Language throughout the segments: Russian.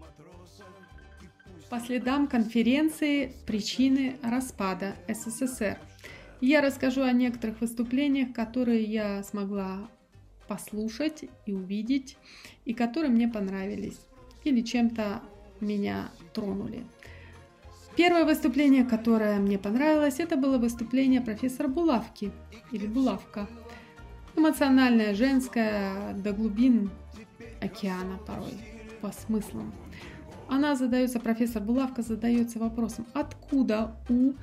матроса. По следам конференции «Причины распада СССР». Я расскажу о некоторых выступлениях, которые я смогла послушать и увидеть, и которые мне понравились или чем-то меня тронули. Первое выступление, которое мне понравилось, это было выступление профессора Булавки или Булавка. Эмоциональное, женское, до глубин океана порой, по смыслам. Она задается, профессор Булавка задается вопросом, откуда у э,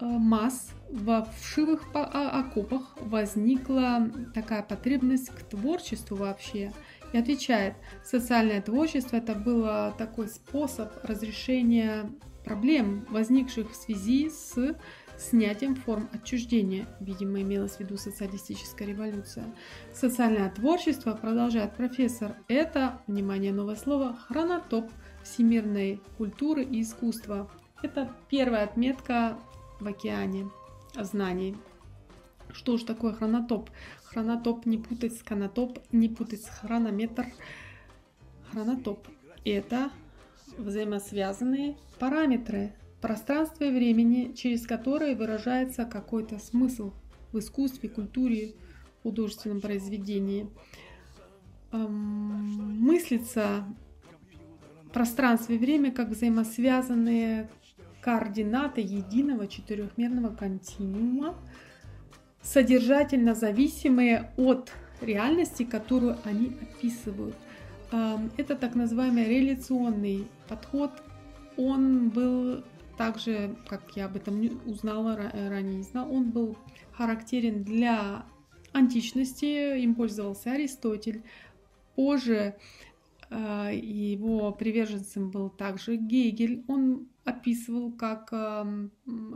масс во вшивых а, окопах возникла такая потребность к творчеству вообще. И отвечает, социальное творчество это было такой способ разрешения проблем, возникших в связи с снятием форм отчуждения. Видимо, имелось в виду социалистическая революция. Социальное творчество, продолжает профессор, это, внимание, новое слово, хронотоп – всемирной культуры и искусства. Это первая отметка в океане знаний. Что же такое хронотоп? Хронотоп не путать с канотоп, не путать с хронометр. Хронотоп – это взаимосвязанные параметры пространства и времени, через которые выражается какой-то смысл в искусстве, культуре, художественном произведении. Мыслится пространство и время как взаимосвязанные координаты единого четырехмерного континуума, содержательно зависимые от реальности, которую они описывают. Это так называемый реляционный подход. Он был также, как я об этом узнала ранее, не знала, он был характерен для античности, им пользовался Аристотель. Позже а, его приверженцем был также Гегель. Он описывал, как,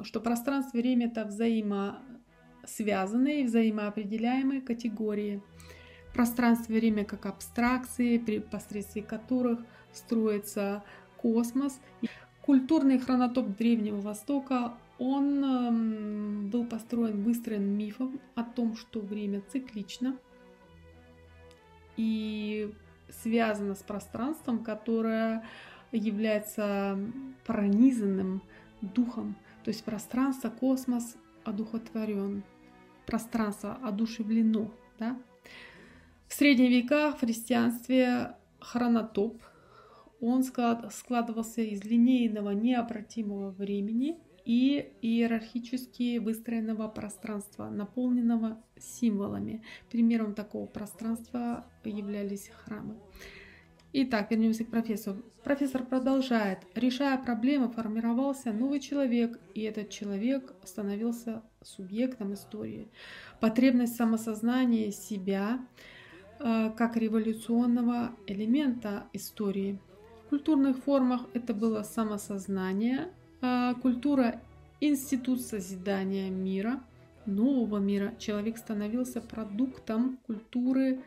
что пространство и время – это взаимосвязанные, взаимоопределяемые категории. Пространство и время как абстракции, при посредстве которых строится космос. Культурный хронотоп Древнего Востока, он был построен, выстроен мифом о том, что время циклично. И связано с пространством, которое является пронизанным духом. То есть пространство, космос одухотворен, пространство одушевлено. Да? В средние века в христианстве хронотоп, он складывался из линейного необратимого времени и иерархически выстроенного пространства, наполненного символами. Примером такого пространства являлись храмы. Итак, вернемся к профессору. Профессор продолжает. Решая проблемы, формировался новый человек, и этот человек становился субъектом истории. Потребность самосознания себя как революционного элемента истории. В культурных формах это было самосознание, а, культура – институт созидания мира, нового мира. Человек становился продуктом культуры,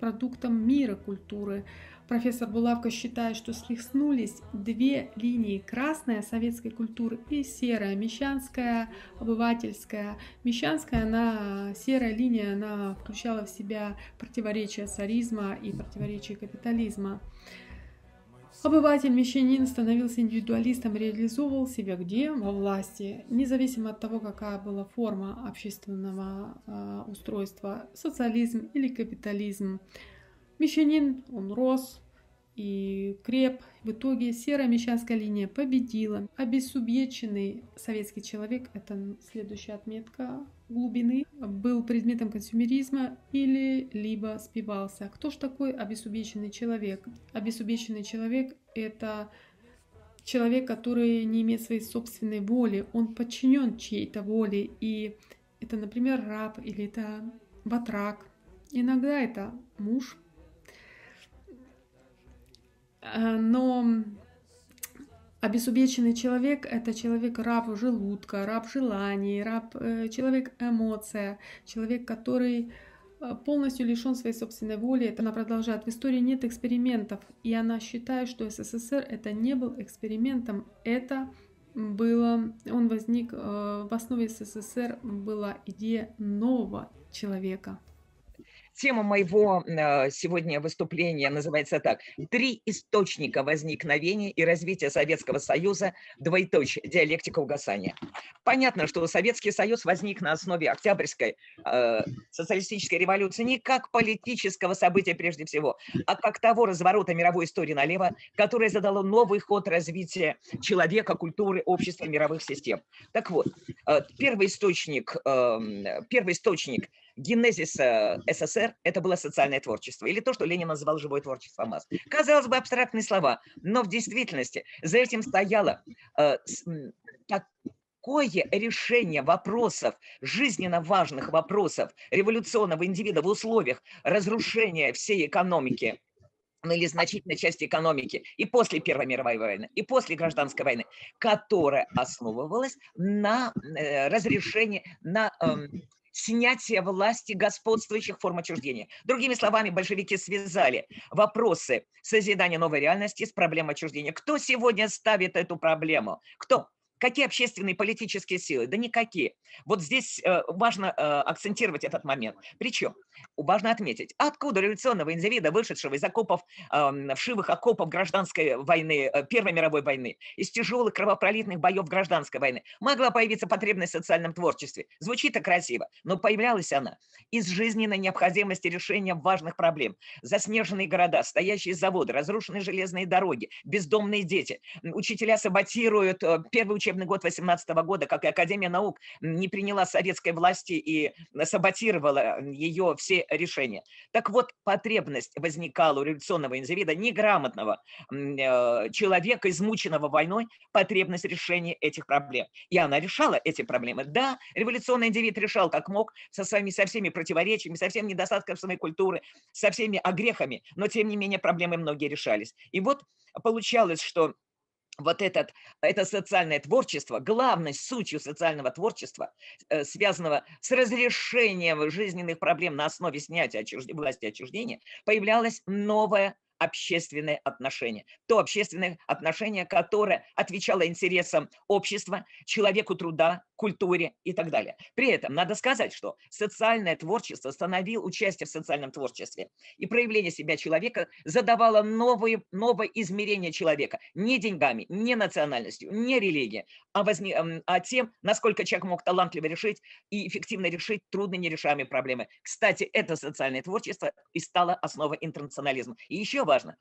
продуктом мира культуры. Профессор Булавка считает, что слихнулись две линии. Красная советской культуры и серая, мещанская, обывательская. Мещанская, она, серая линия, она включала в себя противоречия царизма и противоречия капитализма. Обыватель, мещанин становился индивидуалистом, реализовывал себя где? Во власти, независимо от того, какая была форма общественного э, устройства, социализм или капитализм. Мещанин, он рос и креп. В итоге серая мещанская линия победила. Обесубъеченный советский человек, это следующая отметка глубины был предметом консюмеризма или либо спивался. Кто же такой обесубеченный человек? Обесубеченный человек – это человек, который не имеет своей собственной воли, он подчинен чьей-то воле, и это, например, раб или это батрак. Иногда это муж. Э, но Обесубеченный человек – это человек раб желудка, раб желаний, раб, э, человек эмоция, человек, который э, полностью лишен своей собственной воли. Это она продолжает. В истории нет экспериментов, и она считает, что СССР это не был экспериментом, это было, он возник, в основе СССР была идея нового человека – Тема моего э, сегодня выступления называется так. Три источника возникновения и развития Советского Союза, двоеточие, диалектика угасания. Понятно, что Советский Союз возник на основе Октябрьской э, социалистической революции не как политического события прежде всего, а как того разворота мировой истории налево, которое задало новый ход развития человека, культуры, общества, мировых систем. Так вот, э, первый источник, э, первый источник – генезис СССР – это было социальное творчество, или то, что Ленин называл живое творчество масс. Казалось бы, абстрактные слова, но в действительности за этим стояло э, такое решение вопросов, жизненно важных вопросов революционного индивида в условиях разрушения всей экономики, ну или значительной части экономики и после Первой мировой войны, и после гражданской войны, которая основывалась на э, разрешении, на э, снятие власти господствующих форм отчуждения. Другими словами, большевики связали вопросы созидания новой реальности с проблемой отчуждения. Кто сегодня ставит эту проблему? Кто? Какие общественные политические силы? Да никакие. Вот здесь э, важно э, акцентировать этот момент. Причем важно отметить, откуда революционного индивида, вышедшего из окопов, э, вшивых окопов гражданской войны, э, Первой мировой войны, из тяжелых кровопролитных боев гражданской войны, могла появиться потребность в социальном творчестве. Звучит-то красиво, но появлялась она из жизненной необходимости решения важных проблем. Заснеженные города, стоящие заводы, разрушенные железные дороги, бездомные дети. Учителя саботируют первый учебный учебный год 18 года, как и Академия наук не приняла советской власти и саботировала ее все решения. Так вот, потребность возникала у революционного индивида, неграмотного э, человека, измученного войной, потребность решения этих проблем. И она решала эти проблемы. Да, революционный индивид решал как мог, со, своими, со всеми противоречиями, со всеми недостатками своей культуры, со всеми огрехами, но тем не менее проблемы многие решались. И вот получалось, что вот этот, это социальное творчество, главной сутью социального творчества, э, связанного с разрешением жизненных проблем на основе снятия отчужд... власти отчуждения, появлялась новая общественные отношения. То общественное отношение, которое отвечало интересам общества, человеку труда, культуре и так далее. При этом надо сказать, что социальное творчество становило участие в социальном творчестве и проявление себя человека задавало новые, новое измерение человека не деньгами, не национальностью, не религией, а, возне, а тем, насколько человек мог талантливо решить и эффективно решить трудные нерешаемые проблемы. Кстати, это социальное творчество и стало основой интернационализма. И еще важно,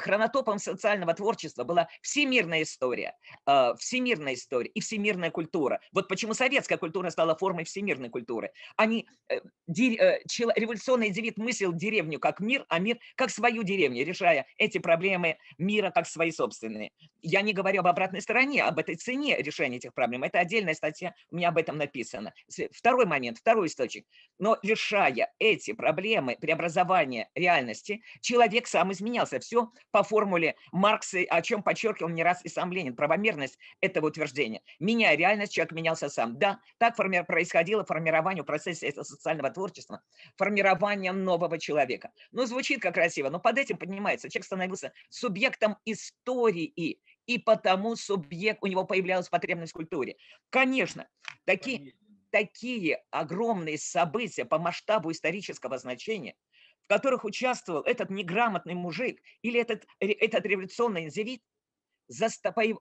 хронотопом социального творчества была всемирная история, а, всемирная история и всемирная культура. Вот почему советская культура стала формой всемирной культуры. Они, э, э, революционный индивид мыслил деревню как мир, а мир как свою деревню, решая эти проблемы мира как свои собственные. Я не говорю об обратной стороне, об этой цене решения этих проблем. Это отдельная статья, у меня об этом написано. Второй момент, второй источник. Но решая эти проблемы преобразования реальности, человек сам изменялся. Все по формуле Маркса, о чем подчеркивал не раз и сам Ленин. Правомерность этого утверждения. Меняя реальность, человек менялся сам. Да, так форми происходило формирование в процессе этого социального творчества, формирование нового человека. Ну, звучит как красиво, но под этим поднимается. Человек становился субъектом истории, и потому субъект, у него появлялась потребность в культуре. Конечно, такие, такие огромные события по масштабу исторического значения, в которых участвовал этот неграмотный мужик или этот, этот революционный индивид,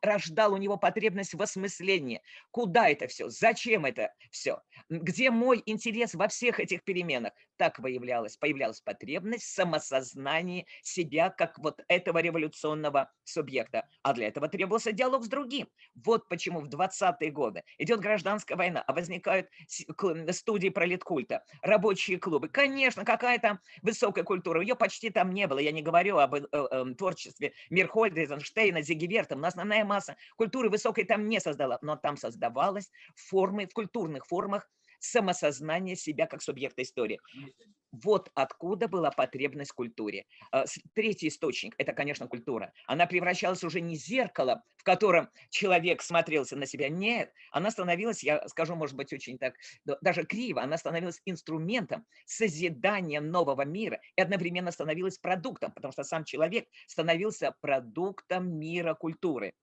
рождал у него потребность в осмыслении. Куда это все? Зачем это все? Где мой интерес во всех этих переменах? Так появлялась, появлялась потребность в самосознании себя как вот этого революционного субъекта. А для этого требовался диалог с другим. Вот почему в 20-е годы идет гражданская война, а возникают студии пролеткульта, рабочие клубы. Конечно, какая там высокая культура, ее почти там не было. Я не говорю об э, э, творчестве Мирхольда, Эйзенштейна, Зигеверта. Но основная масса культуры высокой там не создала, но там создавалась формы, в культурных формах самосознание себя как субъекта истории. Вот откуда была потребность в культуре. А, третий источник – это, конечно, культура. Она превращалась уже не зеркало, в котором человек смотрелся на себя. Нет, она становилась, я скажу, может быть, очень так, даже криво, она становилась инструментом созидания нового мира и одновременно становилась продуктом, потому что сам человек становился продуктом мира культуры.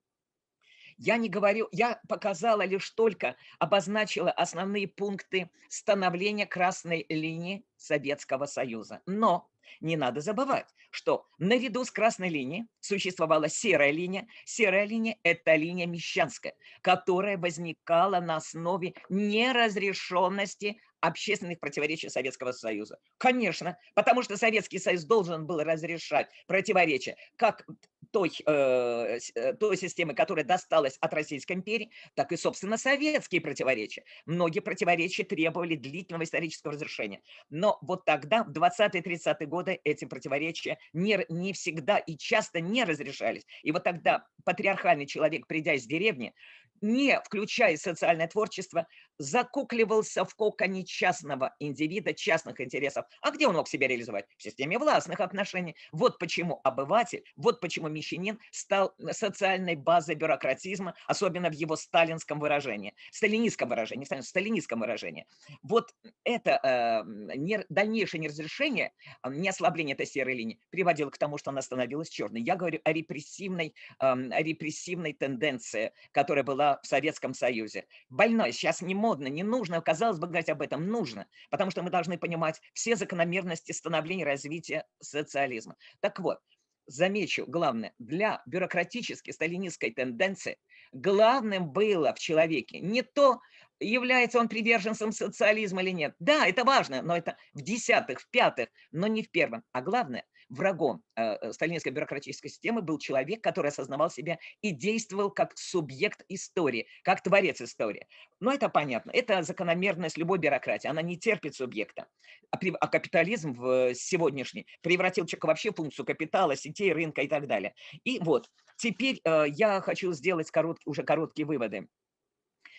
Я не говорю, я показала лишь только, обозначила основные пункты становления красной линии Советского Союза. Но не надо забывать, что наряду с красной линией существовала серая линия. Серая линия – это линия мещанская, которая возникала на основе неразрешенности общественных противоречий Советского Союза. Конечно, потому что Советский Союз должен был разрешать противоречия как той, э, э, той системы, которая досталась от Российской империи, так и, собственно, советские противоречия. Многие противоречия требовали длительного исторического разрешения. Но вот тогда, в 20-30-е годы, эти противоречия не, не всегда и часто не разрешались. И вот тогда патриархальный человек, придя из деревни, не включая социальное творчество, закукливался в коконе частного индивида, частных интересов. А где он мог себя реализовать? В системе властных отношений. Вот почему обыватель, вот почему мещанин стал социальной базой бюрократизма, особенно в его сталинском выражении, сталинистском выражении, не сталинистском выражении. Вот это э, не, дальнейшее неразрешение, э, не ослабление этой серой линии приводило к тому, что она становилась черной. Я говорю о репрессивной, э, о репрессивной тенденции, которая была в Советском Союзе. Больной сейчас не модно, не нужно, казалось бы, говорить об этом, нужно, потому что мы должны понимать все закономерности становления развития социализма. Так вот, замечу, главное, для бюрократической сталинистской тенденции главным было в человеке не то, является он приверженцем социализма или нет. Да, это важно, но это в десятых, в пятых, но не в первом. А главное, врагом э, э, сталинской бюрократической системы был человек, который осознавал себя и действовал как субъект истории, как творец истории. Но это понятно, это закономерность любой бюрократии, она не терпит субъекта. А, а капитализм в сегодняшний превратил человека вообще в функцию капитала, сетей, рынка и так далее. И вот, теперь э, я хочу сделать короткие, уже короткие выводы.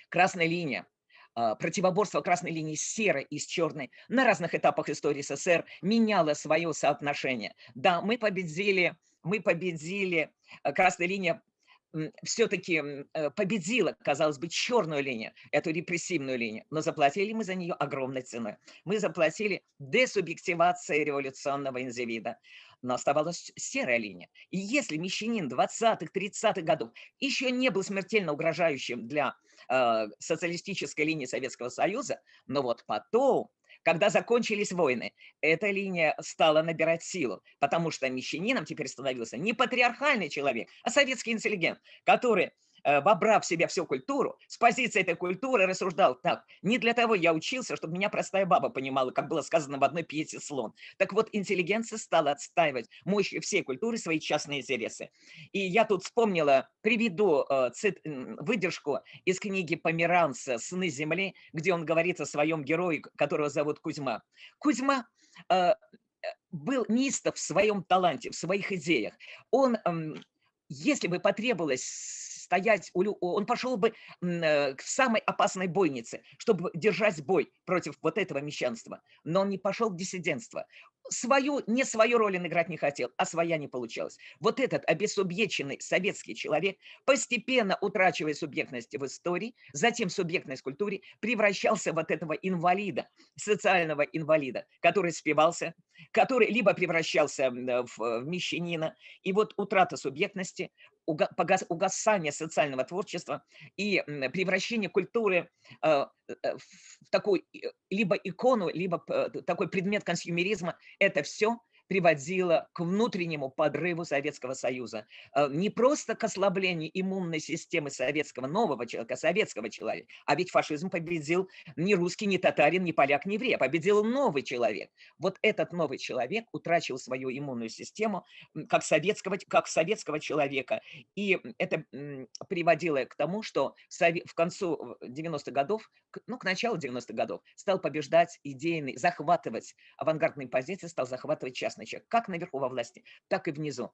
Красная линия противоборство красной линии с серой и с черной на разных этапах истории СССР меняло свое соотношение. Да, мы победили, мы победили, э, красная линия все-таки э, победила, казалось бы, черную линию, эту репрессивную линию, но заплатили мы за нее огромной ценой. Мы заплатили десубъективацией революционного индивида но оставалась серая линия. И если мещанин 20-х, 30-х годов еще не был смертельно угрожающим для э, социалистической линии Советского Союза, но вот потом, когда закончились войны, эта линия стала набирать силу, потому что мещанином теперь становился не патриархальный человек, а советский интеллигент, который вобрав в себя всю культуру, с позиции этой культуры рассуждал так. Не для того я учился, чтобы меня простая баба понимала, как было сказано в одной пьесе «Слон». Так вот, интеллигенция стала отстаивать мощью всей культуры свои частные интересы. И я тут вспомнила, приведу э, цит, выдержку из книги Померанца «Сны земли», где он говорит о своем герое, которого зовут Кузьма. Кузьма э, был неистов в своем таланте, в своих идеях. Он, если бы потребовалось стоять, он пошел бы э, к самой опасной бойнице, чтобы держать бой против вот этого мещанства. Но он не пошел в диссидентство свою, не свою роль он играть не хотел, а своя не получалась. Вот этот обесубъеченный советский человек, постепенно утрачивая субъектность в истории, затем субъектность в культуре, превращался в вот этого инвалида, социального инвалида, который спивался, который либо превращался в, в мещанина, и вот утрата субъектности, угасание социального творчества и превращение культуры э, э, в такой либо икону, либо такой предмет консюмеризма, это все приводило к внутреннему подрыву Советского Союза. Э, не просто к ослаблению иммунной системы советского нового человека, советского человека, а ведь фашизм победил не русский, не татарин, не поляк, не еврей, а победил новый человек. Вот этот новый человек утратил свою иммунную систему как советского, как советского человека. И это приводило к тому, что в концу 90-х годов, ну, к началу 90-х годов, стал побеждать идейный, захватывать авангардные позиции, стал захватывать частный частный человек, как наверху во власти, так и внизу.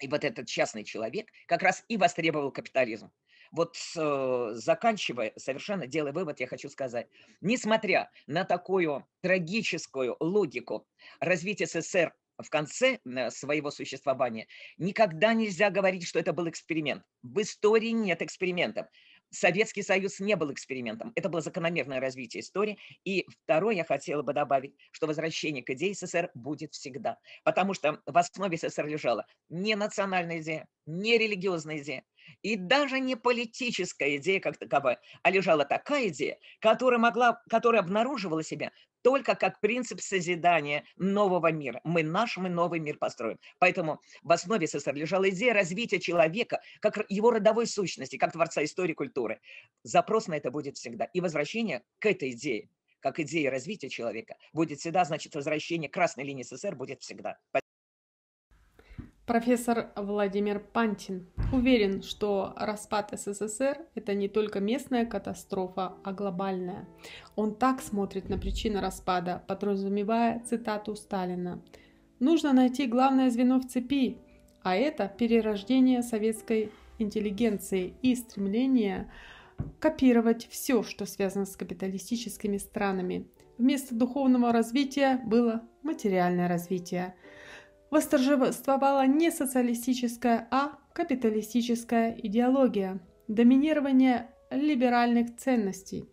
И вот этот частный человек как раз и востребовал капитализм. Вот э, заканчивая, совершенно делая вывод, я хочу сказать, несмотря на такую трагическую логику развития СССР в конце э, своего существования, никогда нельзя говорить, что это был эксперимент. В истории нет экспериментов. Советский Союз не был экспериментом, это было закономерное развитие истории. И второе, я хотела бы добавить, что возвращение к идее СССР будет всегда, потому что в основе СССР лежала не национальная идея, не религиозная идея, и даже не политическая идея как таковая, а лежала такая идея, которая, могла, которая обнаруживала себя только как принцип созидания нового мира. Мы наш, мы новый мир построим. Поэтому в основе СССР лежала идея развития человека как его родовой сущности, как творца истории культуры. Запрос на это будет всегда. И возвращение к этой идее, как идее развития человека, будет всегда, значит, возвращение красной линии СССР будет всегда. Профессор Владимир Пантин уверен, что распад СССР – это не только местная катастрофа, а глобальная. Он так смотрит на причины распада, подразумевая цитату Сталина. «Нужно найти главное звено в цепи, а это перерождение советской интеллигенции и стремление копировать все, что связано с капиталистическими странами. Вместо духовного развития было материальное развитие – восторжествовала не социалистическая, а капиталистическая идеология, доминирование либеральных ценностей.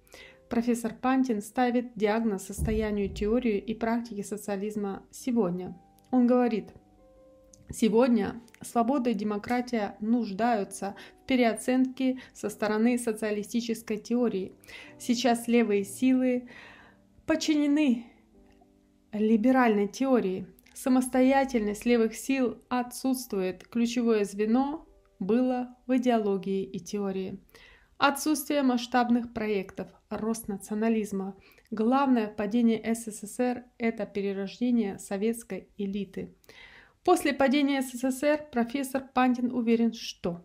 Профессор Пантин ставит диагноз состоянию теории и практики социализма сегодня. Он говорит, сегодня свобода и демократия нуждаются в переоценке со стороны социалистической теории. Сейчас левые силы подчинены либеральной теории – Самостоятельность левых сил отсутствует. Ключевое звено было в идеологии и теории. Отсутствие масштабных проектов, рост национализма. Главное в падении СССР – это перерождение советской элиты. После падения СССР профессор Пантин уверен, что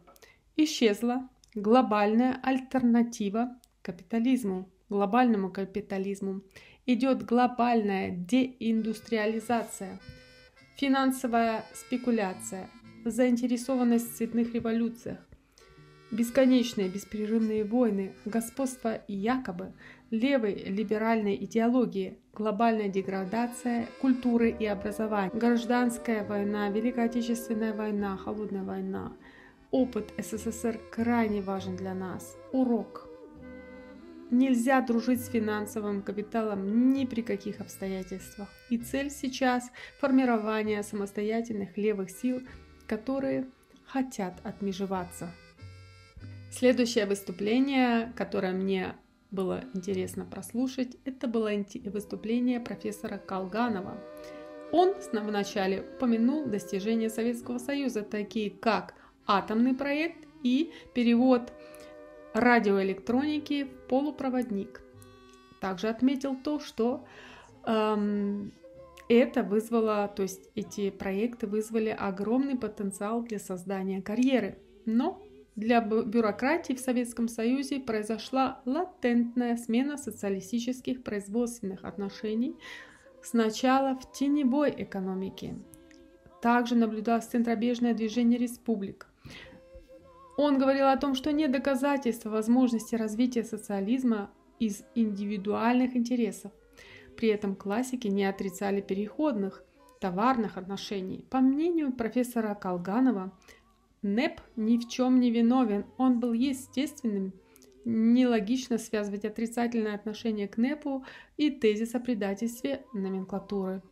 исчезла глобальная альтернатива капитализму, глобальному капитализму. Идет глобальная деиндустриализация – финансовая спекуляция, заинтересованность в цветных революциях, бесконечные беспрерывные войны, господство якобы левой либеральной идеологии, глобальная деградация культуры и образования, гражданская война, Великая Отечественная война, Холодная война. Опыт СССР крайне важен для нас. Урок – Нельзя дружить с финансовым капиталом ни при каких обстоятельствах. И цель сейчас – формирование самостоятельных левых сил, которые хотят отмежеваться. Следующее выступление, которое мне было интересно прослушать, это было выступление профессора Колганова. Он вначале упомянул достижения Советского Союза, такие как атомный проект и перевод радиоэлектроники в полупроводник. Также отметил то, что эм, это вызвало, то есть эти проекты вызвали огромный потенциал для создания карьеры. Но для бюрократии в Советском Союзе произошла латентная смена социалистических производственных отношений сначала в теневой экономике. Также наблюдалось центробежное движение республик. Он говорил о том, что нет доказательств возможности развития социализма из индивидуальных интересов. При этом классики не отрицали переходных, товарных отношений. По мнению профессора Колганова, НЭП ни в чем не виновен, он был естественным. Нелогично связывать отрицательное отношение к НЭПу и тезис о предательстве номенклатуры.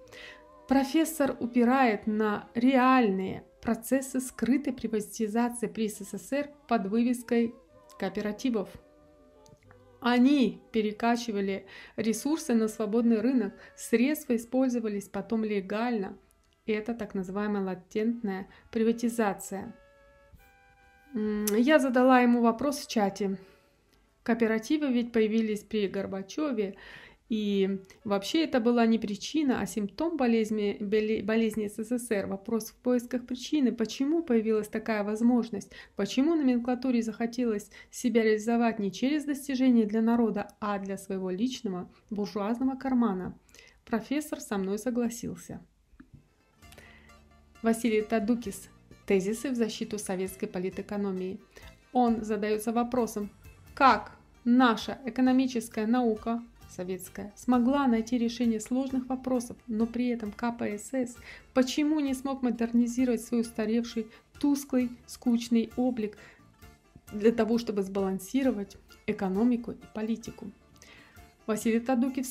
Профессор упирает на реальные процессы скрытой приватизации при СССР под вывеской кооперативов. Они перекачивали ресурсы на свободный рынок, средства использовались потом легально. Это так называемая латентная приватизация. Я задала ему вопрос в чате. Кооперативы ведь появились при Горбачеве, и вообще это была не причина, а симптом болезни, болезни СССР. Вопрос в поисках причины, почему появилась такая возможность, почему номенклатуре захотелось себя реализовать не через достижения для народа, а для своего личного буржуазного кармана. Профессор со мной согласился. Василий Тадукис. Тезисы в защиту советской политэкономии. Он задается вопросом, как наша экономическая наука советская, смогла найти решение сложных вопросов, но при этом КПСС почему не смог модернизировать свой устаревший, тусклый, скучный облик, для того, чтобы сбалансировать экономику и политику. Василий Тадукив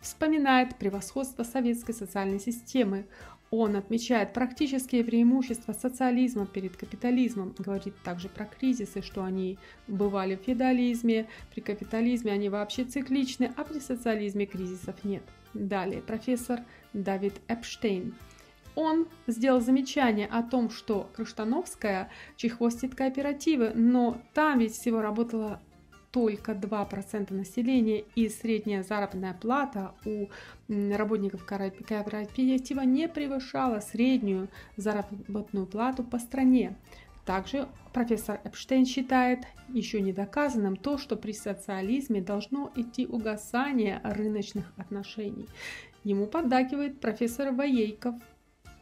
вспоминает превосходство советской социальной системы. Он отмечает практические преимущества социализма перед капитализмом, говорит также про кризисы, что они бывали в феодализме, при капитализме они вообще цикличны, а при социализме кризисов нет. Далее профессор Давид Эпштейн. Он сделал замечание о том, что Крыштановская чехвостит кооперативы, но там ведь всего работало только 2% населения и средняя заработная плата у работников кооператива не превышала среднюю заработную плату по стране. Также профессор Эпштейн считает еще не доказанным то, что при социализме должно идти угасание рыночных отношений. Ему поддакивает профессор Воейков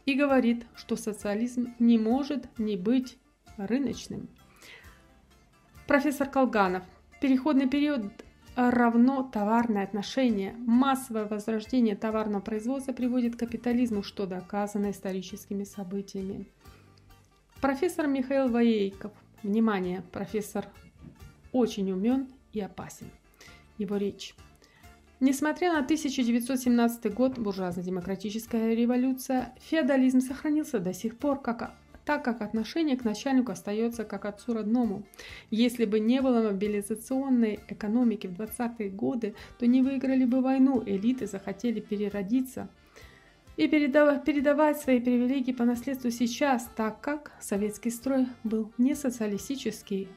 и говорит, что социализм не может не быть рыночным. Профессор Колганов – Переходный период равно товарное отношение. Массовое возрождение товарного производства приводит к капитализму, что доказано историческими событиями. Профессор Михаил Воейков. Внимание, профессор очень умен и опасен. Его речь. Несмотря на 1917 год, буржуазно-демократическая революция, феодализм сохранился до сих пор как так как отношение к начальнику остается как отцу родному. Если бы не было мобилизационной экономики в 20-е годы, то не выиграли бы войну, элиты захотели переродиться и передавать свои привилегии по наследству сейчас, так как советский строй был не социалистический,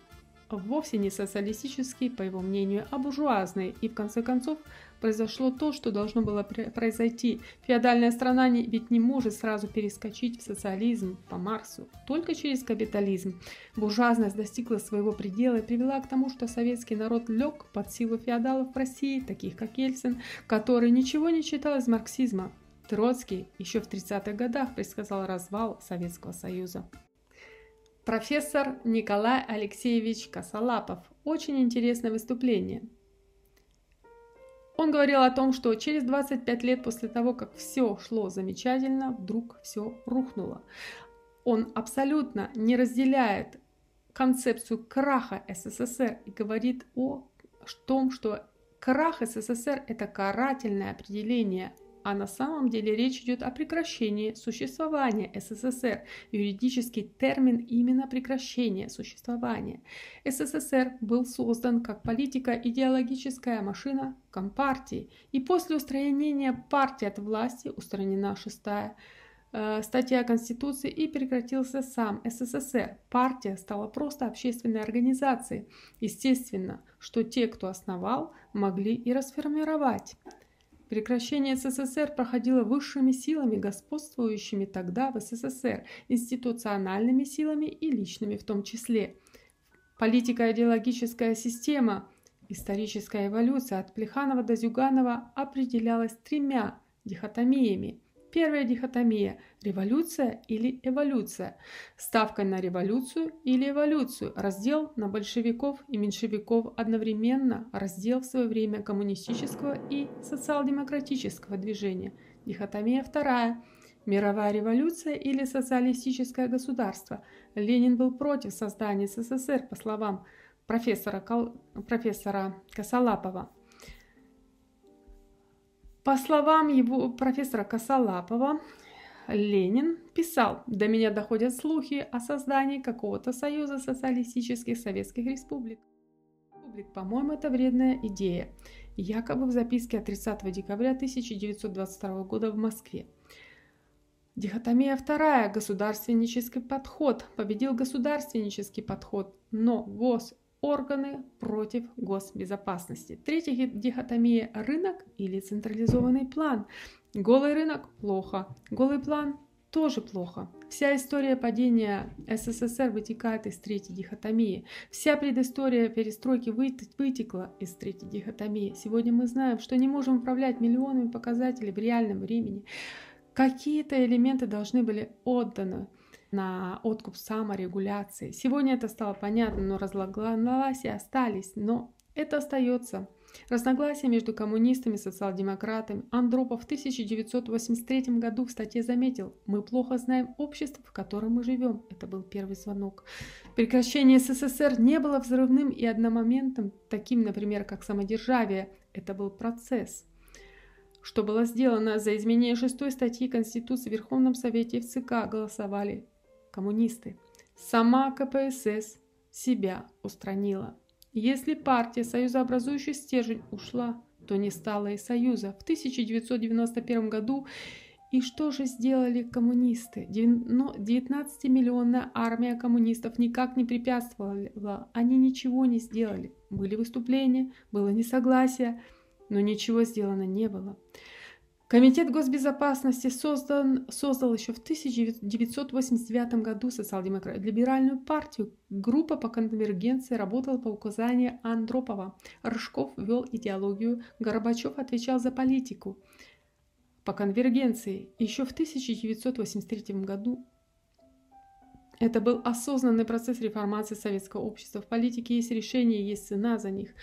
вовсе не социалистический, по его мнению, а буржуазный, и в конце концов произошло то, что должно было произойти. Феодальная страна ведь не может сразу перескочить в социализм по Марсу, только через капитализм. Буржуазность достигла своего предела и привела к тому, что советский народ лег под силу феодалов в России, таких как Ельцин, который ничего не читал из марксизма. Троцкий еще в 30-х годах предсказал развал Советского Союза. Профессор Николай Алексеевич Косолапов. Очень интересное выступление. Он говорил о том, что через 25 лет после того, как все шло замечательно, вдруг все рухнуло. Он абсолютно не разделяет концепцию краха СССР и говорит о том, что крах СССР – это карательное определение а на самом деле речь идет о прекращении существования СССР. Юридический термин именно прекращение существования. СССР был создан как политико-идеологическая машина Компартии, и после устранения партии от власти устранена шестая э, статья Конституции и прекратился сам СССР. Партия стала просто общественной организацией. Естественно, что те, кто основал, могли и расформировать. Прекращение СССР проходило высшими силами, господствующими тогда в СССР, институциональными силами и личными в том числе. Политико-идеологическая система, историческая эволюция от Плеханова до Зюганова определялась тремя дихотомиями Первая дихотомия – революция или эволюция. Ставка на революцию или эволюцию. Раздел на большевиков и меньшевиков одновременно. Раздел в свое время коммунистического и социал-демократического движения. Дихотомия вторая – мировая революция или социалистическое государство. Ленин был против создания СССР, по словам профессора, профессора Косолапова. По словам его профессора Косолапова, Ленин писал, до меня доходят слухи о создании какого-то союза социалистических советских республик. По-моему, это вредная идея. Якобы в записке от 30 декабря 1922 года в Москве. Дихотомия вторая. Государственнический подход. Победил государственнический подход, но гос органы против госбезопасности. Третья дихотомия – рынок или централизованный план. Голый рынок – плохо, голый план – тоже плохо. Вся история падения СССР вытекает из третьей дихотомии. Вся предыстория перестройки вытекла из третьей дихотомии. Сегодня мы знаем, что не можем управлять миллионами показателей в реальном времени. Какие-то элементы должны были отданы на откуп саморегуляции. Сегодня это стало понятно, но разногласия остались. Но Это остается. Разногласия между коммунистами и социал-демократами Андропов в 1983 году в статье заметил «Мы плохо знаем общество, в котором мы живем». Это был первый звонок. Прекращение СССР не было взрывным и одномоментным, таким, например, как самодержавие. Это был процесс. Что было сделано за изменение шестой статьи Конституции в Верховном Совете и в ЦК голосовали коммунисты. Сама КПСС себя устранила. Если партия, союзообразующий стержень, ушла, то не стало и союза. В 1991 году и что же сделали коммунисты? 19-миллионная армия коммунистов никак не препятствовала, они ничего не сделали. Были выступления, было несогласие, но ничего сделано не было. Комитет госбезопасности создан, создал еще в 1989 году социал-демократ либеральную партию. Группа по конвергенции работала по указанию Андропова. Рыжков вел идеологию, Горбачев отвечал за политику. По конвергенции еще в 1983 году это был осознанный процесс реформации советского общества. В политике есть решения, есть цена за них.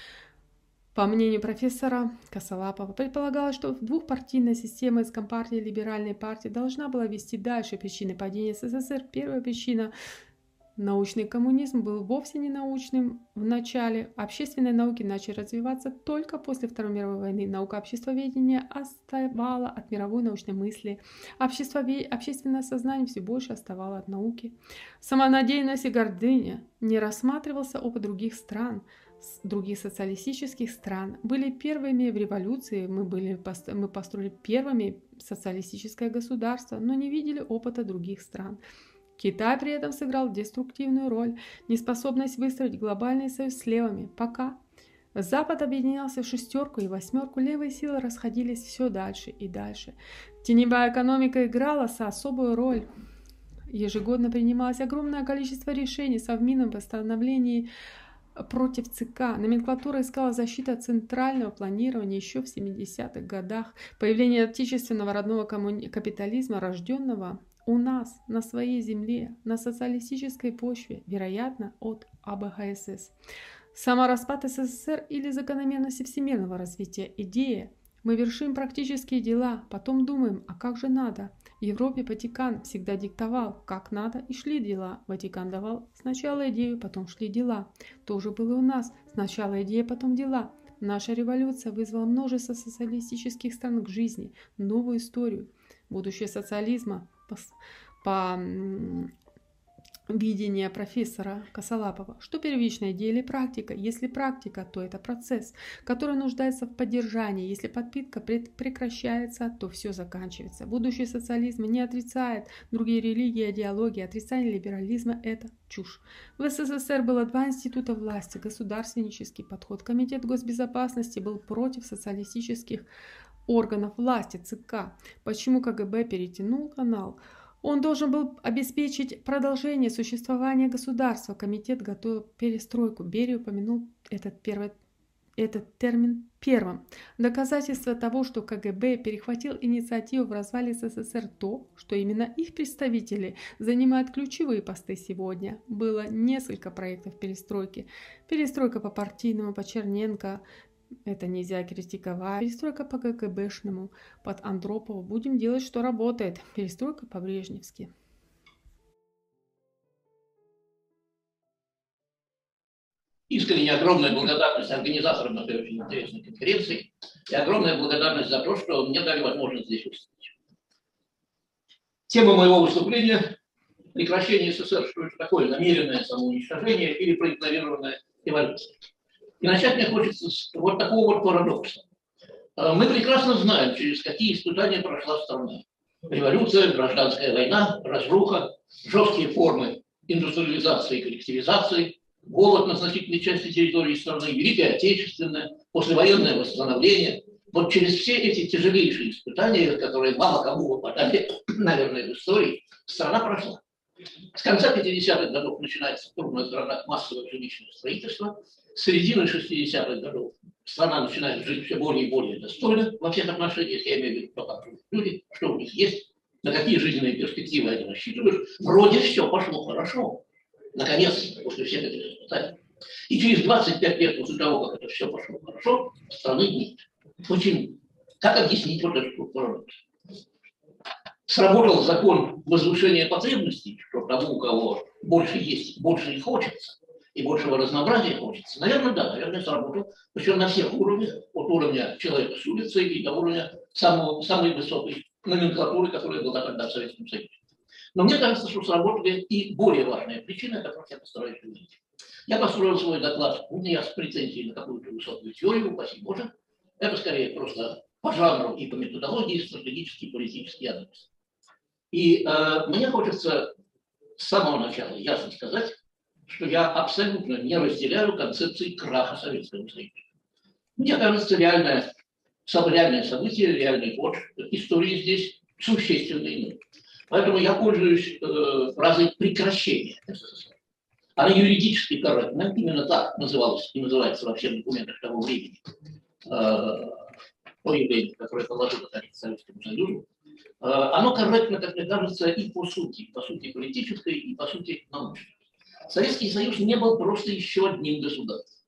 По мнению профессора Косолапова, предполагалось, что двухпартийная система из Компартии и Либеральной партии должна была вести дальше причины падения СССР. Первая причина Научный коммунизм был вовсе не научным в начале. Общественные науки начали развиваться только после Второй мировой войны. Наука обществоведения отставала от мировой научной мысли. Обществове... Общественное сознание все больше оставало от науки. Самонадеянность и гордыня не рассматривался опыт других стран – других социалистических стран были первыми в революции, мы, были, мы построили первыми социалистическое государство, но не видели опыта других стран. Китай при этом сыграл деструктивную роль, неспособность выстроить глобальный союз с левыми, пока Запад объединялся в шестерку и восьмерку, левые силы расходились все дальше и дальше. Теневая экономика играла со особую роль. Ежегодно принималось огромное количество решений в Совмином постановлении против ЦК. Номенклатура искала защиты от центрального планирования еще в 70-х годах. Появление отечественного родного коммуни... капитализма, рожденного у нас, на своей земле, на социалистической почве, вероятно, от АБХСС. Самораспад СССР или закономерности всемирного развития идея мы вершим практические дела, потом думаем, а как же надо. Европе Ватикан всегда диктовал, как надо, и шли дела. Ватикан давал сначала идею, потом шли дела. То же было у нас. Сначала идея, потом дела. Наша революция вызвала множество социалистических стран к жизни, новую историю. Будущее социализма по, по видение профессора Косолапова, что первичная идея или практика. Если практика, то это процесс, который нуждается в поддержании. Если подпитка прекращается, то все заканчивается. Будущее социализма не отрицает другие религии, идеологии. Отрицание либерализма – это чушь. В СССР было два института власти. Государственнический подход. Комитет госбезопасности был против социалистических органов власти, ЦК. Почему КГБ перетянул канал? Он должен был обеспечить продолжение существования государства. Комитет готовил перестройку. Берия упомянул этот, первый, этот термин первым. Доказательство того, что КГБ перехватил инициативу в развале СССР то, что именно их представители занимают ключевые посты сегодня. Было несколько проектов перестройки. Перестройка по партийному, по Черненко, это нельзя критиковать. Перестройка по КГБшному под Андропову. Будем делать, что работает. Перестройка по-брежневски. Искренне огромная благодарность организаторам этой очень интересной конференции и огромная благодарность за то, что мне дали возможность здесь выступить. Тема моего выступления – прекращение СССР, что это такое намеренное самоуничтожение или проигнорированная эволюция. И начать мне хочется с вот такого вот парадокса. А, мы прекрасно знаем, через какие испытания прошла страна. Революция, гражданская война, разруха, жесткие формы индустриализации и коллективизации, голод на значительной части территории страны, Великое Отечественное, послевоенное восстановление. Вот через все эти тяжелейшие испытания, которые мало кому выпадали, наверное, в истории, страна прошла. С конца 50-х годов начинается в крупных городах массовое жилищное строительство, с середины 60-х годов страна начинает жить все более и более достойно во всех отношениях, я имею в виду, кто люди, что у них есть, на какие жизненные перспективы они рассчитывают. Вроде все пошло хорошо. Наконец, после всех этих испытаний. И через 25 лет после того, как это все пошло хорошо, страны нет. Почему? Как объяснить вот этот поворот? Сработал закон возвышения потребностей, что тому, у кого больше есть, больше и хочется, и большего разнообразия хочется. Наверное, да, наверное, сработал. Причем на всех уровнях, от уровня человека с улицы и до уровня самого, самой высокой номенклатуры, которая была тогда в Советском Союзе. Но мне кажется, что сработали и более важная причина, которую я постараюсь увидеть. Я построил свой доклад не с претензией на какую-то высокую теорию, спасибо Боже. Это скорее просто по жанру и по методологии стратегический политический анализ. И э, мне хочется с самого начала ясно сказать, что я абсолютно не разделяю концепции краха Советского Союза. Мне кажется, реальное, реальное событие, реальный ход истории здесь существенно иной. Поэтому я пользуюсь э, фразой прекращения СССР. Она юридически корректна, именно так называлась и называется во всех документах того времени. Э, то явление, которое положило конец Советскому Союзу, оно корректно, как мне кажется, и по сути, по сути политической, и по сути научной. Советский Союз не был просто еще одним государством.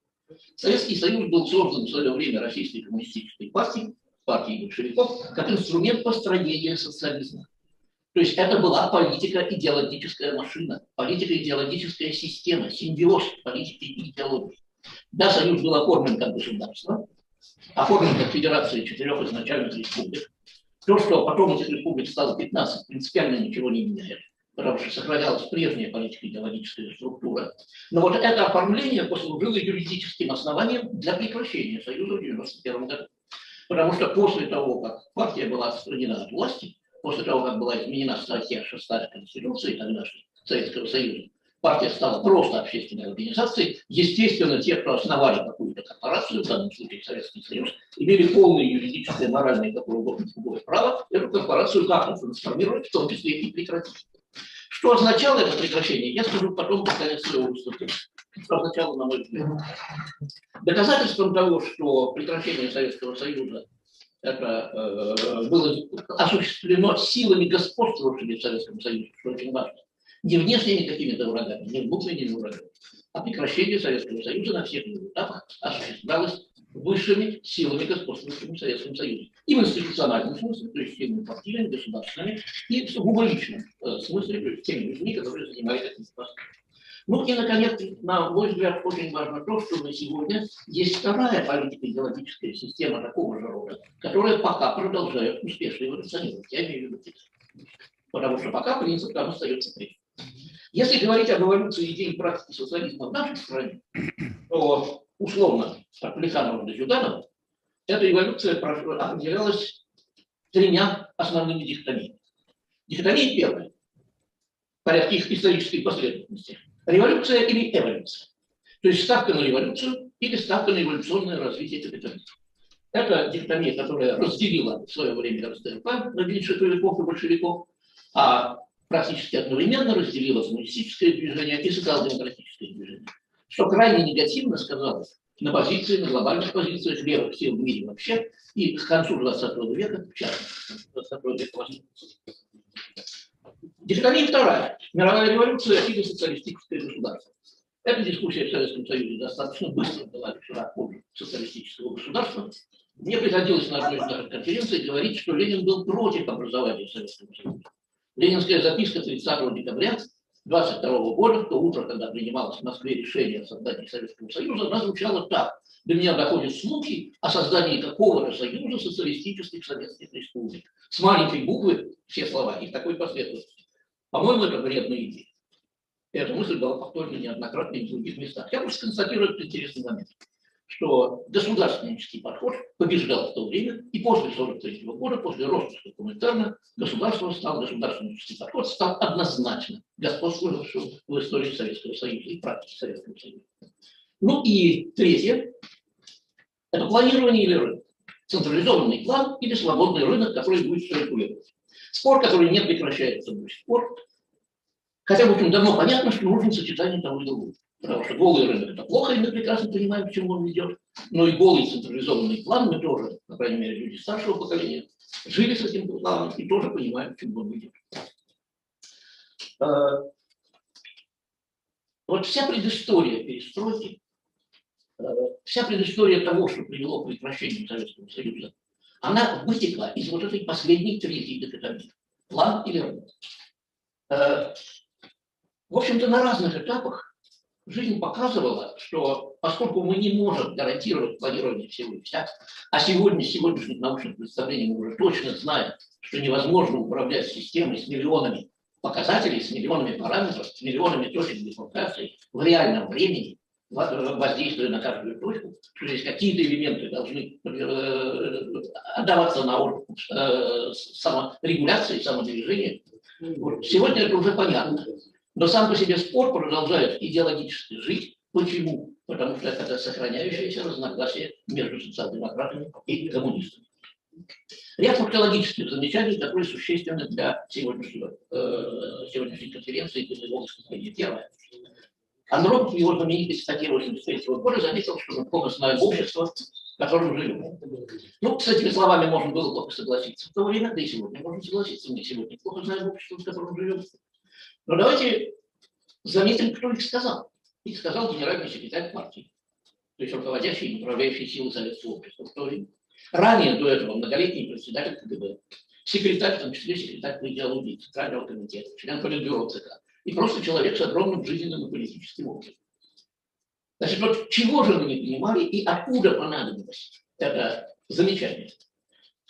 Советский Союз был создан в свое время Российской коммунистической партией, партией большевиков, как инструмент построения социализма. То есть это была политика-идеологическая машина, политика-идеологическая система, симбиоз политики и идеологии. Да, Союз был оформлен как государство, оформлен как федерация четырех изначальных республик. То, что потом этих республик стало 15, принципиально ничего не меняет потому что сохранялась прежняя политико-идеологическая структура. Но вот это оформление послужило юридическим основанием для прекращения Союза в 1991 году. Потому что после того, как партия была отстранена от власти, после того, как была изменена статья 6 Конституции тогдашней Советского Союза, партия стала просто общественной организацией. Естественно, те, кто основали какую-то корпорацию, в данном случае Советский Союз, имели полное юридическое, моральное и какое угодно другое право эту корпорацию как-то трансформировать, в том числе и прекратить. Что означало это прекращение, я скажу потом под конец своего выступления. Что означало, на мой взгляд. Доказательством того, что прекращение Советского Союза это э, было осуществлено силами господствовавшими в Советском Союзе, что очень важно. Не внешними какими-то врагами, не внутренними врагами, а прекращение Советского Союза на всех этапах осуществлялось высшими силами господствующими в Советском Союзе. И в институциональном смысле, то есть теми партийными, государственными, и в сугубо э, смысле, то есть теми людьми, которые занимают этим постом. Ну и, наконец, на мой взгляд, очень важно то, что на сегодня есть вторая политико-идеологическая система такого же рода, которая пока продолжает успешно эволюционировать. Я имею в виду Потому что пока принцип там остается прежним. Если говорить об эволюции идей и практики социализма в нашей стране, то условно от Плеханова до Зюганова, эта эволюция определялась тремя основными дихотомиями. Дихотомия первая, в порядке их исторической последовательности. Революция или эволюция. То есть ставка на революцию или ставка на эволюционное развитие капитализма. Это дихотомия, которая разделила в свое время РСДРП на меньшевиков и большевиков, а практически одновременно разделила коммунистическое движение и социал-демократическое движение что крайне негативно сказалось на позиции, на глобальных позициях левых сил в мире вообще и к концу 20 века, в частности, 20 века вторая. Мировая революция или социалистическое государство. Эта дискуссия в Советском Союзе достаточно быстро была решена пользу социалистического государства. Мне приходилось на одной из наших конференций говорить, что Ленин был против образования Советского Союза. Ленинская записка 30 декабря 22 года, в то утро, когда принималось в Москве решение о создании Советского Союза, она звучала так. До меня доходят слухи о создании такого-то союза социалистических советских республик. С маленькой буквы все слова и в такой последовательности. По-моему, это вредная идея. Эта мысль была повторена неоднократно и в других местах. Я просто констатирую этот интересный момент что государственнический подход побеждал в то время, и после 1943 года, после роста коммунитарно, государство стал, государственнический подход стал однозначно господствующим в истории Советского Союза и практике Советского Союза. Ну и третье – это планирование или рынок. Централизованный план или свободный рынок, который будет все регулировать. Спор, который не прекращается до сих пор, хотя, в общем, давно понятно, что нужно сочетание того и другого. Потому что голый рынок – это плохо, и мы прекрасно понимаем, к чему он ведет. Но и голый централизованный план мы тоже, по крайней мере, люди старшего поколения, жили с этим планом и тоже понимаем, к чему он ведет. А, вот вся предыстория перестройки, Э, вся предыстория того, что привело к прекращению Советского Союза, она вытекла из вот этой последней третьей декатомии. План или работа. Э, в общем-то, на разных этапах жизнь показывала, что поскольку мы не можем гарантировать планирование всего и вся, а сегодня, с сегодняшних научных представлений мы уже точно знаем, что невозможно управлять системой с миллионами показателей, с миллионами параметров, с миллионами точек дефлокации в реальном времени, воздействуя на каждую точку, что здесь какие-то элементы должны э, отдаваться на уровень э, саморегуляции, самодвижения. Сегодня это уже понятно. Но сам по себе спор продолжает идеологически жить. Почему? Потому что это сохраняющееся разногласие между социал-демократами и коммунистами. Ряд фактологических замечаний, которые существенны для сегодняшнего, э, сегодняшней конференции выступления. Первое. Андропов в его знаменитой статье 83 года заметил, что мы плохо знаем общество, в котором живем. Ну, с этими словами можно было только согласиться в то время, да и сегодня можно согласиться. Мы сегодня плохо знаем общество, в котором живем. Но давайте заметим, кто их сказал. Их сказал генеральный секретарь партии, то есть руководящий и управляющий силы советского общества. Ранее до этого многолетний председатель КГБ, секретарь, в том числе секретарь по идеологии Центрального комитета, член Политбюро ЦК, и просто человек с огромным жизненным и политическим опытом. Значит, вот чего же мы не понимали и откуда понадобилось это замечание?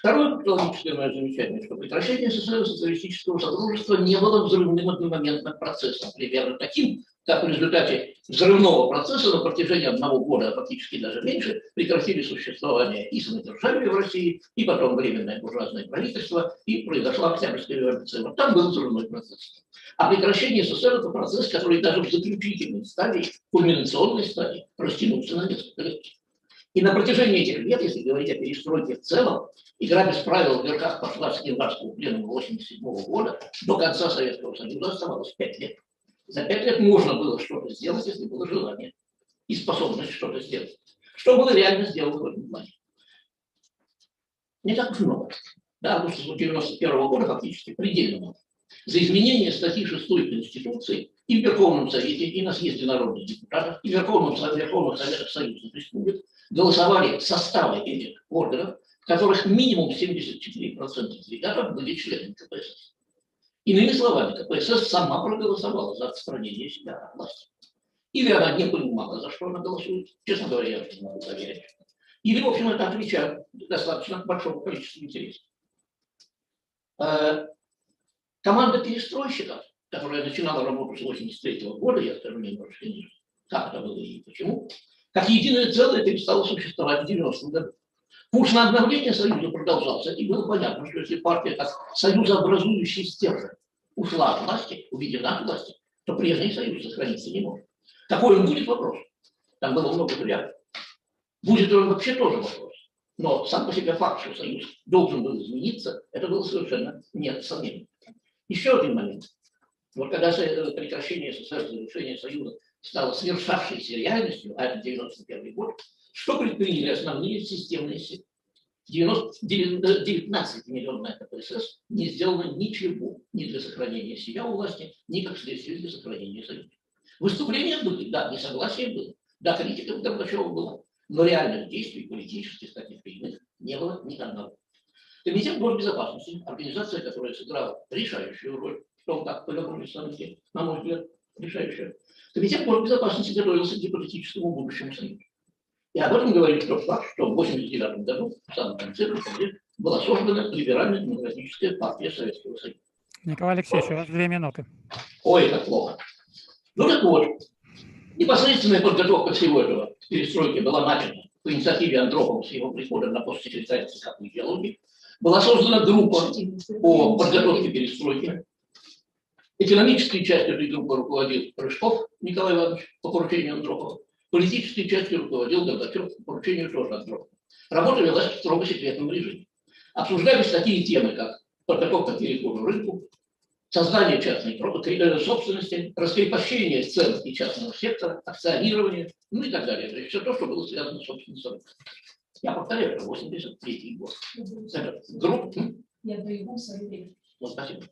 Второе логическое замечание, что прекращение СССР социалистического содружества не было взрывным одномоментным процессом, примерно таким, как в результате взрывного процесса на протяжении одного года, а фактически даже меньше, прекратили существование и самодержавие в России, и потом временное буржуазное правительство, и произошла Октябрьская революция. Вот там был взрывной процесс. А прекращение СССР – это процесс, который даже в заключительной стадии, кульминационной стадии, растянулся на несколько лет. И на протяжении этих лет, если говорить о перестройке в целом, игра без правил в верхах пошла с Киргизского пленума 1987 года, до конца Советского Союза оставалось пять лет. За пять лет можно было что-то сделать, если было желание и способность что-то сделать. Что было реально сделано в этом плане? Не так много. Да, августа 1991 года фактически предельно много. За изменение статьи 6 Конституции и в Верховном Совете, и на съезде народных депутатов, и в Верховном, Совете Союзных Республик голосовали составы этих органов, в которых минимум 74% делегатов были членами КПСС. Иными словами, КПСС сама проголосовала за отстранение себя от власти. Или она не понимала, за что она голосует. Честно говоря, я не могу доверять. Или, в общем, это отвечает достаточно большому количеству интересов. Э, команда перестройщиков, которая начинала работу с 83 года, я скажу немножко ниже, как это было и почему, как единое целое перестало существовать в 90-х годах. Курс на обновление Союза продолжался, и было понятно, что если партия как союзообразующий стержень ушла от власти, уведена от власти, то прежний союз сохраниться не может. Какой он будет вопрос? Там было много вариантов. Будет он вообще тоже вопрос. Но сам по себе факт, что союз должен был измениться, это было совершенно нет сомнений. Еще один момент. Вот когда прекращение СССР, завершение Союза стало свершавшейся реальностью, а это 91 год, что предприняли основные системные силы? 19 миллионная КПСС не сделано ничего ни для сохранения себя у власти, ни как следствие для сохранения Союза. Выступления были, да, несогласие было, да, критика Горбачева была, но реальных действий, политических, таких и иных, не было ни одного. Комитет госбезопасности, организация, которая сыграла решающую роль том, как повернулись события, на мой взгляд, решающая. Комитет госбезопасности готовился к гипотетическому будущему Союзу. И об этом говорит тот факт, что в 1989 году, в самом конце была создана либеральная демократическая партия Советского Союза. Николай Алексеевич, у вас две минуты. Ой, как плохо. Ну так вот, непосредственная подготовка всего этого перестройки была начата по инициативе Андропова с его приходом на пост секретаря ЦК по идеологии. Была создана группа по подготовке перестройки. Экономической частью этой группы руководил Рыжков Николай Иванович по поручению Андропова. Политической частью руководил Горбачев по поручению тоже Андропова. Работа велась в строго секретном режиме. Обсуждались такие темы, как подготовка к переходу рынку, создание частной э, собственности, раскрепощение цен и частного сектора, акционирование, ну и так далее. То есть все то, что было связано с собственностью. Я повторяю, это 83 год. Группа... Я даю Ну, спасибо.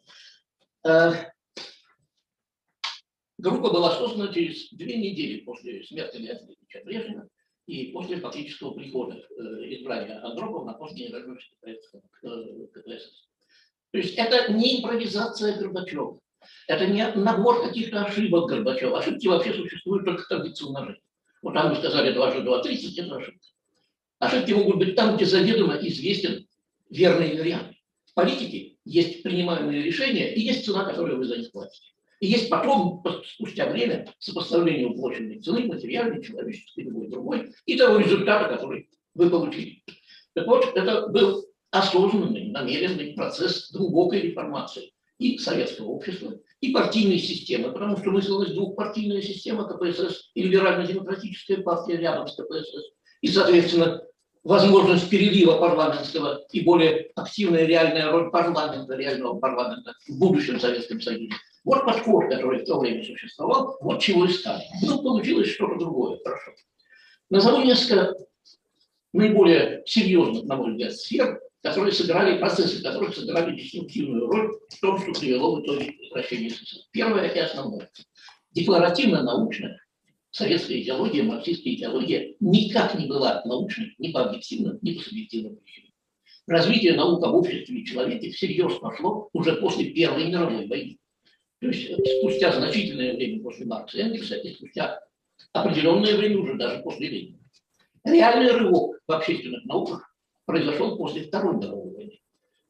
Э, Группа была создана через две недели после смерти Леонида Ильича Брежнева. и после фактического прихода э, избрания Андропова на пост генерального секретаря КПСС. То есть это не импровизация Горбачева, это не набор каких-то ошибок Горбачева. Ошибки вообще существуют только в таблице умножения. Вот там вы сказали 2 же 2, 30, это ошибка. Ошибки могут быть там, где заведомо известен верный вариант. В политике есть принимаемые решения и есть цена, которую вы за них платите. И есть потом, спустя время, сопоставление уплоченной цены, материальной, человеческой, любой другой, и того результата, который вы получили. Так вот, это был осознанный, намеренный процесс глубокой реформации и советского общества, и партийной системы, потому что мыслилась двухпартийная система КПСС и либерально-демократическая партия рядом с КПСС. И, соответственно, возможность перелива парламентского и более активная реальная роль парламента, реального парламента в будущем Советском Союзе. Вот подход, который в то время существовал, вот чего искали. Ну, получилось что-то другое, хорошо. Назову несколько наиболее серьезных, на мой взгляд, сфер, которые сыграли, процессы которых сыграли деструктивную роль в том, что привело в итоге к прекращению СССР. Первое и основное. Декларативно-научная советская идеология, марксистская идеология никак не была научной ни по объективным, ни по субъективным причинам. Развитие наук об обществе и человеке всерьез пошло уже после Первой мировой войны. То есть э, спустя значительное время после Маркса и Энгельса и спустя определенное время уже даже после Ленина. Реальный рывок в общественных науках произошел после Второй мировой войны.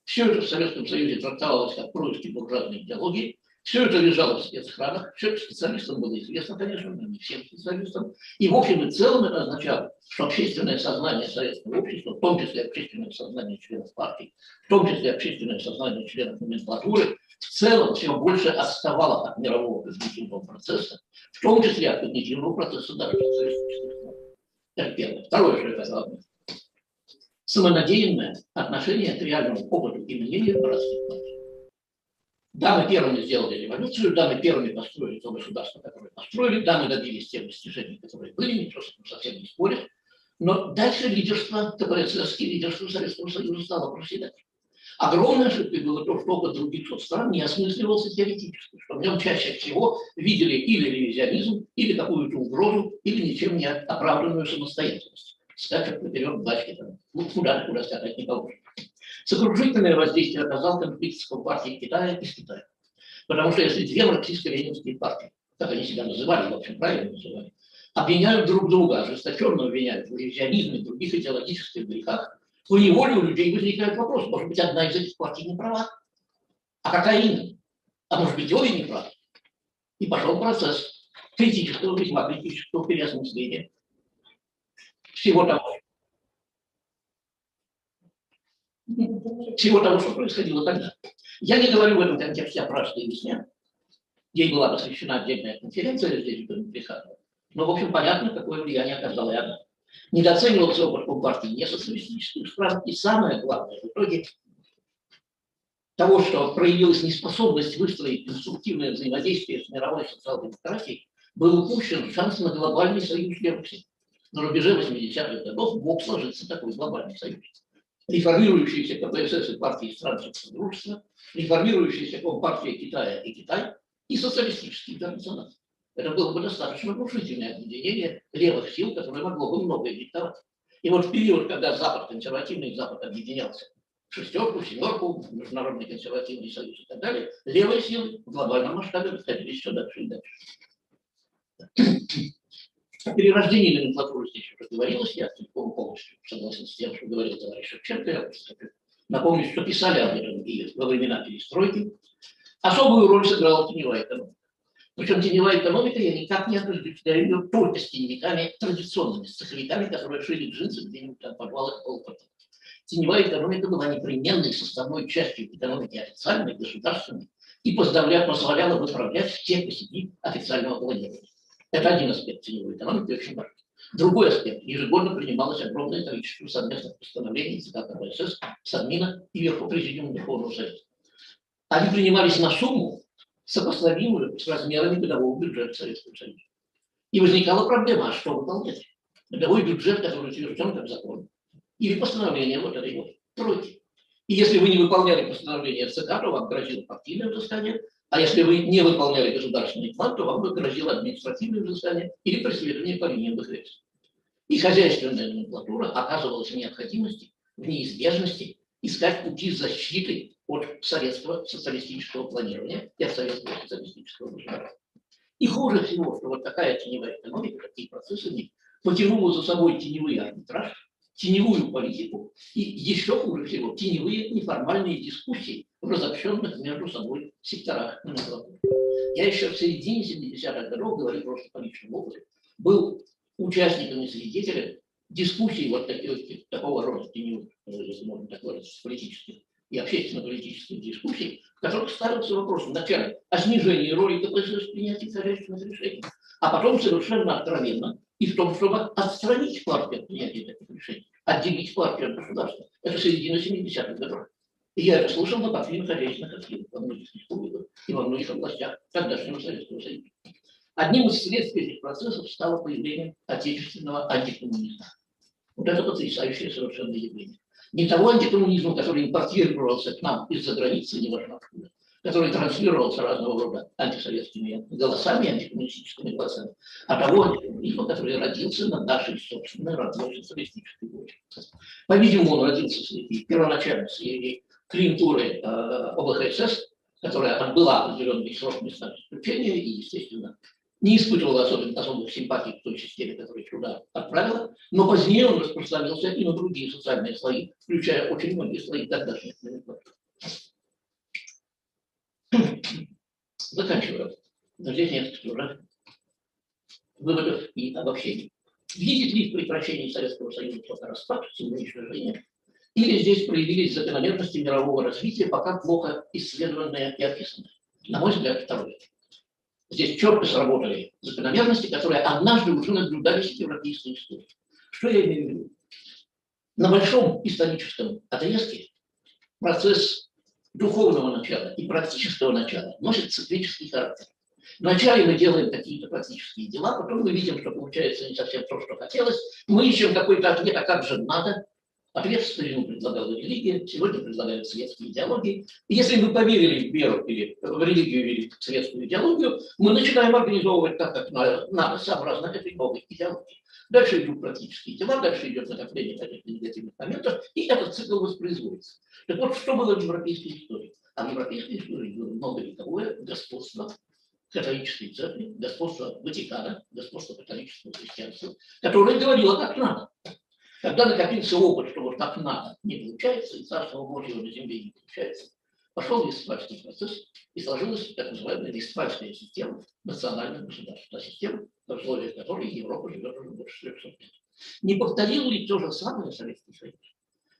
Все это в Советском Союзе трактовалось как происки буржуазной идеологии, все это лежало в спецхранах, все это специалистам было известно, конечно, но не всем специалистам. И в общем и целом это означало, что общественное сознание советского общества, в том числе общественное сознание членов партии, в том числе общественное сознание членов номенклатуры, в целом все больше отставало от мирового когнитивного процесса, в том числе от когнитивного процесса даже социалистических. Это первое. Второе, что это главное. Самонадеянное отношение к реальному опыту и мнению городских партий. Да, мы первыми сделали революцию, да, мы первыми построили то государство, которое построили, да, мы добились тех достижений, которые были, никто с этим совсем не спорит. Но дальше лидерство КПСС и лидерство Советского Союза стало проседать. Огромной ошибкой было то, что опыт других стран не осмысливался теоретически, что в нем чаще всего видели или ревизионизм, или какую-то угрозу, или ничем не оправданную самостоятельность. Скачут наперед бачки там, куда куда скакать не положено. Сокрушительное воздействие оказал конфликт с Компартией Китая и с Китаем. Потому что если две марксистско-ленинские партии, как они себя называли, в общем, правильно называли, обвиняют друг друга, ожесточенно обвиняют в ревизионизме и других идеологических грехах, то неволе у людей возникает вопрос, может быть, одна из этих партий не права. А какая именно? А может быть, обе не правы? И пошел процесс критического, весьма критического переосмысления всего того, всего того, что происходило тогда. Я не говорю в этом контексте о пражской весне. Ей была посвящена отдельная конференция здесь, в Плеханово. Но, в общем, понятно, какое влияние оказала и она. Недооценивался опыт Компартии не социалистических стран. И самое главное, в итоге того, что проявилась неспособность выстроить конструктивное взаимодействие с мировой социал-демократией, был упущен шанс на глобальный союз верующих. На рубеже 80-х годов мог сложиться такой глобальный союз реформирующиеся КПСС и партии стран Содружества, реформирующиеся Компартия Китая и Китай и социалистический интернационал. Это было бы достаточно внушительное объединение левых сил, которое могло бы многое диктовать. И вот в период, когда Запад, консервативный Запад объединялся шестерку, семерку, Международный консервативный союз и так далее, левые силы в глобальном масштабе расходились все дальше и дальше. Перерождении номенклатуры здесь уже говорилось, я целиком полностью согласен с тем, что говорил товарищ Шевченко. Я напомню, что писали об этом и во времена перестройки. Особую роль сыграла теневая экономика. Причем теневая экономика я никак не отождествляю ее только с теневиками традиционными, с цеховиками, которые шили джинсы где-нибудь там в подвалах полупорта. Теневая экономика была непременной составной частью экономики официальной, государственной, и позволяла, позволяла выправлять все косяки официального планирования. Это один аспект теневой экономики, очень важный. Другой аспект. Ежегодно принималось огромное количество совместных постановлений ЦК КПСС, Совмина и Верху Президиума Верховного Совета. Они принимались на сумму, сопоставимую с размерами годового бюджета Советского Союза. И возникала проблема, а что выполнять? Годовой бюджет, который утвержден как закон, или постановление вот этой вот тройки. И если вы не выполняли постановление ЦК, то вам грозило партийное взыскание, а если вы не выполняли государственный план, то вам бы грозило административное взыскание или преследование по линиям БХС. И хозяйственная номенклатура оказывалась в необходимости, в неизбежности искать пути защиты от советского социалистического планирования и от советского социалистического государства. И хуже всего, что вот такая теневая экономика, такие процессы в ней потянула за собой теневый арбитраж, теневую политику и еще хуже всего теневые неформальные дискуссии разобщенных между собой секторах номенклатуры. Я еще в середине 70-х годов, говорю просто по личному опыту, был участником и свидетелем дискуссий вот таких, такого рода теневых, если можно так выразиться, политических и общественно-политических дискуссий, в которых ставился вопрос вначале о снижении роли КПСС в принятии хозяйственных решений, а потом совершенно откровенно и в том, чтобы отстранить партию от принятия таких решений, отделить партию от государства. Это середина 70-х годов. И я это слушал на портфеле хозяйственных активов во многих республиках и во многих областях тогдашнего Советского Союза. Одним из следствий этих процессов стало появление отечественного антикоммунизма. Вот это потрясающее совершенно явление. Не того антикоммунизма, который импортировался к нам из-за границы, не важно откуда, который транслировался разного рода антисоветскими голосами, антикоммунистическими голосами, а того антикоммунизма, который родился на нашей собственной родной социалистической почве. По-видимому, он родился среди первоначально среди клиентуры э, ОБХСС, которая отбыла определенный срок места заключения и, естественно, не испытывала особенно особых симпатий к той системе, которую сюда отправила, но позднее он распространился и на другие социальные слои, включая очень многие слои тогдашних номенклатур. Заканчиваю. Здесь нет уже выводов и обобщений. Видит ли в прекращении Советского Союза только распад, самоуничтожение, или здесь проявились закономерности мирового развития, пока плохо исследованные и описанные? На мой взгляд, второе. Здесь четко сработали закономерности, которые однажды уже наблюдались в европейской истории. Что я имею в виду? На большом историческом отрезке процесс духовного начала и практического начала носит циклический характер. Вначале мы делаем какие-то практические дела, потом мы видим, что получается не совсем то, что хотелось. Мы ищем какой-то ответ, а как же надо. Ответ в старину предлагала религия, сегодня предлагают светские идеологии. И если мы поверили в веру или в религию или в светскую идеологию, мы начинаем организовывать так, как надо, сообразно этой новой идеологии. Дальше идут практические дела, дальше идет накопление каких-то негативных моментов, и этот цикл воспроизводится. Так вот, что было в европейской истории? А в европейской истории было многовековое господство католической церкви, господство Ватикана, господство католического христианства, которое говорило, как надо. Когда накопился опыт, что вот так надо, не получается, и Царство Божьего на земле не получается, пошел Вестфальский процесс, и сложилась так называемая Вестфальская система национальных государств, система, в условиях которой Европа живет уже больше 400 лет. Не повторил ли то же самое Советский Союз?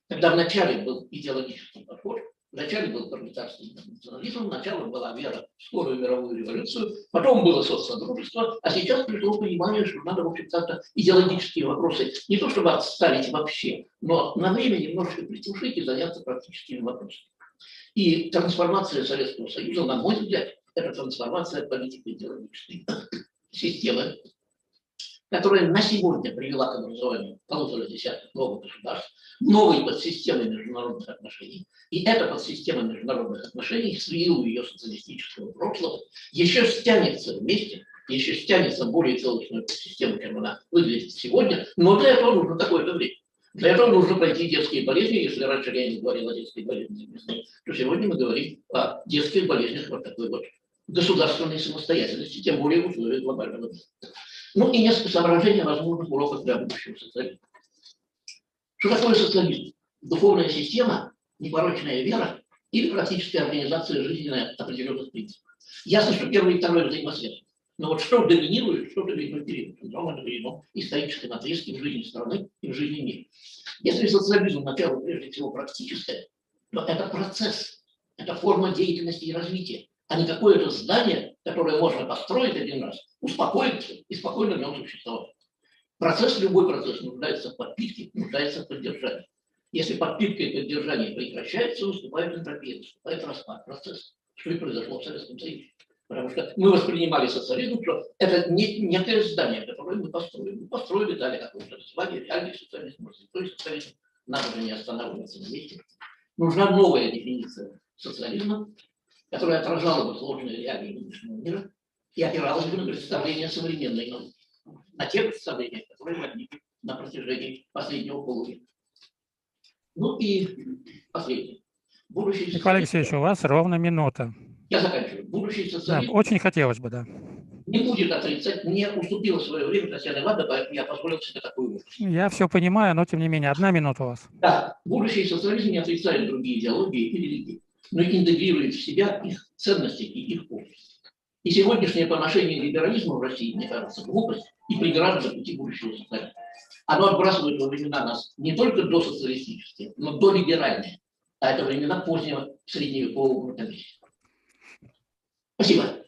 Когда вначале был идеологический подход, Вначале был пролетарский национализм, вначале была вера в скорую мировую революцию, потом было соцсодружество, а сейчас пришло понимание, что надо, в общем, как-то идеологические вопросы не то чтобы отставить вообще, но на время немножко притушить и заняться практическими вопросами. И трансформация Советского Союза, на мой взгляд, это трансформация политико-идеологической системы которая на сегодня привела к образованию полутора десятков новых государств, новой подсистемы международных отношений. И эта подсистема международных отношений с вилу ее социалистического прошлого еще стянется вместе, еще стянется более целостную подсистему, чем она выглядит сегодня, но для этого нужно такое-то время. Для этого нужно пройти детские болезни. Если раньше я не говорил о детской болезни, то сегодня мы говорим о детских болезнях вот такой вот государственной самостоятельности, тем более в условиях глобального мира. Ну и несколько соображений возможных уроков для будущего социализма. Что такое социализм? Духовная система, непорочная вера или практическая организация жизни на определенных принципах. Ясно, что первое и второе взаимосвязаны. Но вот что доминирует, что доминирует период, это определено историческим отрезке в жизни страны и в жизни мира. Если социализм начало прежде всего практическое, то это процесс, это форма деятельности и развития а не какое-то здание, которое можно построить один раз, успокоиться и спокойно в нем существовать. Процесс, любой процесс нуждается в подпитке, нуждается в поддержании. Если подпитка и поддержание прекращается, наступает энтропия, наступает распад, процесс. Что и произошло в Советском Союзе. Потому что мы воспринимали социализм, что это не, некое здание, которое мы построили. Мы построили, дали какое-то название, реальный социализм, есть социализм. Надо же не останавливаться на месте. Нужна новая дефиниция социализма, которая отражала бы сложные реалии нынешнего мира и опиралась бы на представления современной науки, на те представления, которые возникли на достижений последнего полувека. Ну и последнее. Будущий Николай социализм- Алексеевич, у вас ровно минута. Я заканчиваю. Будущий Да, социализм очень хотелось бы, да. не будет отрицать, не уступила свое время Татьяна Ивановна, поэтому я позволил себе такую вывод. Я все понимаю, но тем не менее, одна минута у вас. Да, будущий социализм не отрицает другие идеологии и религии, но интегрирует в себя их ценности и их общество. И сегодняшнее поношение либерализма в России, мне кажется, глупость и преграда на пути будущего социализма. Оно отбрасывает во времена нас не только до социалистические, но до либеральные. А это времена позднего средневекового мракобесия. Спасибо.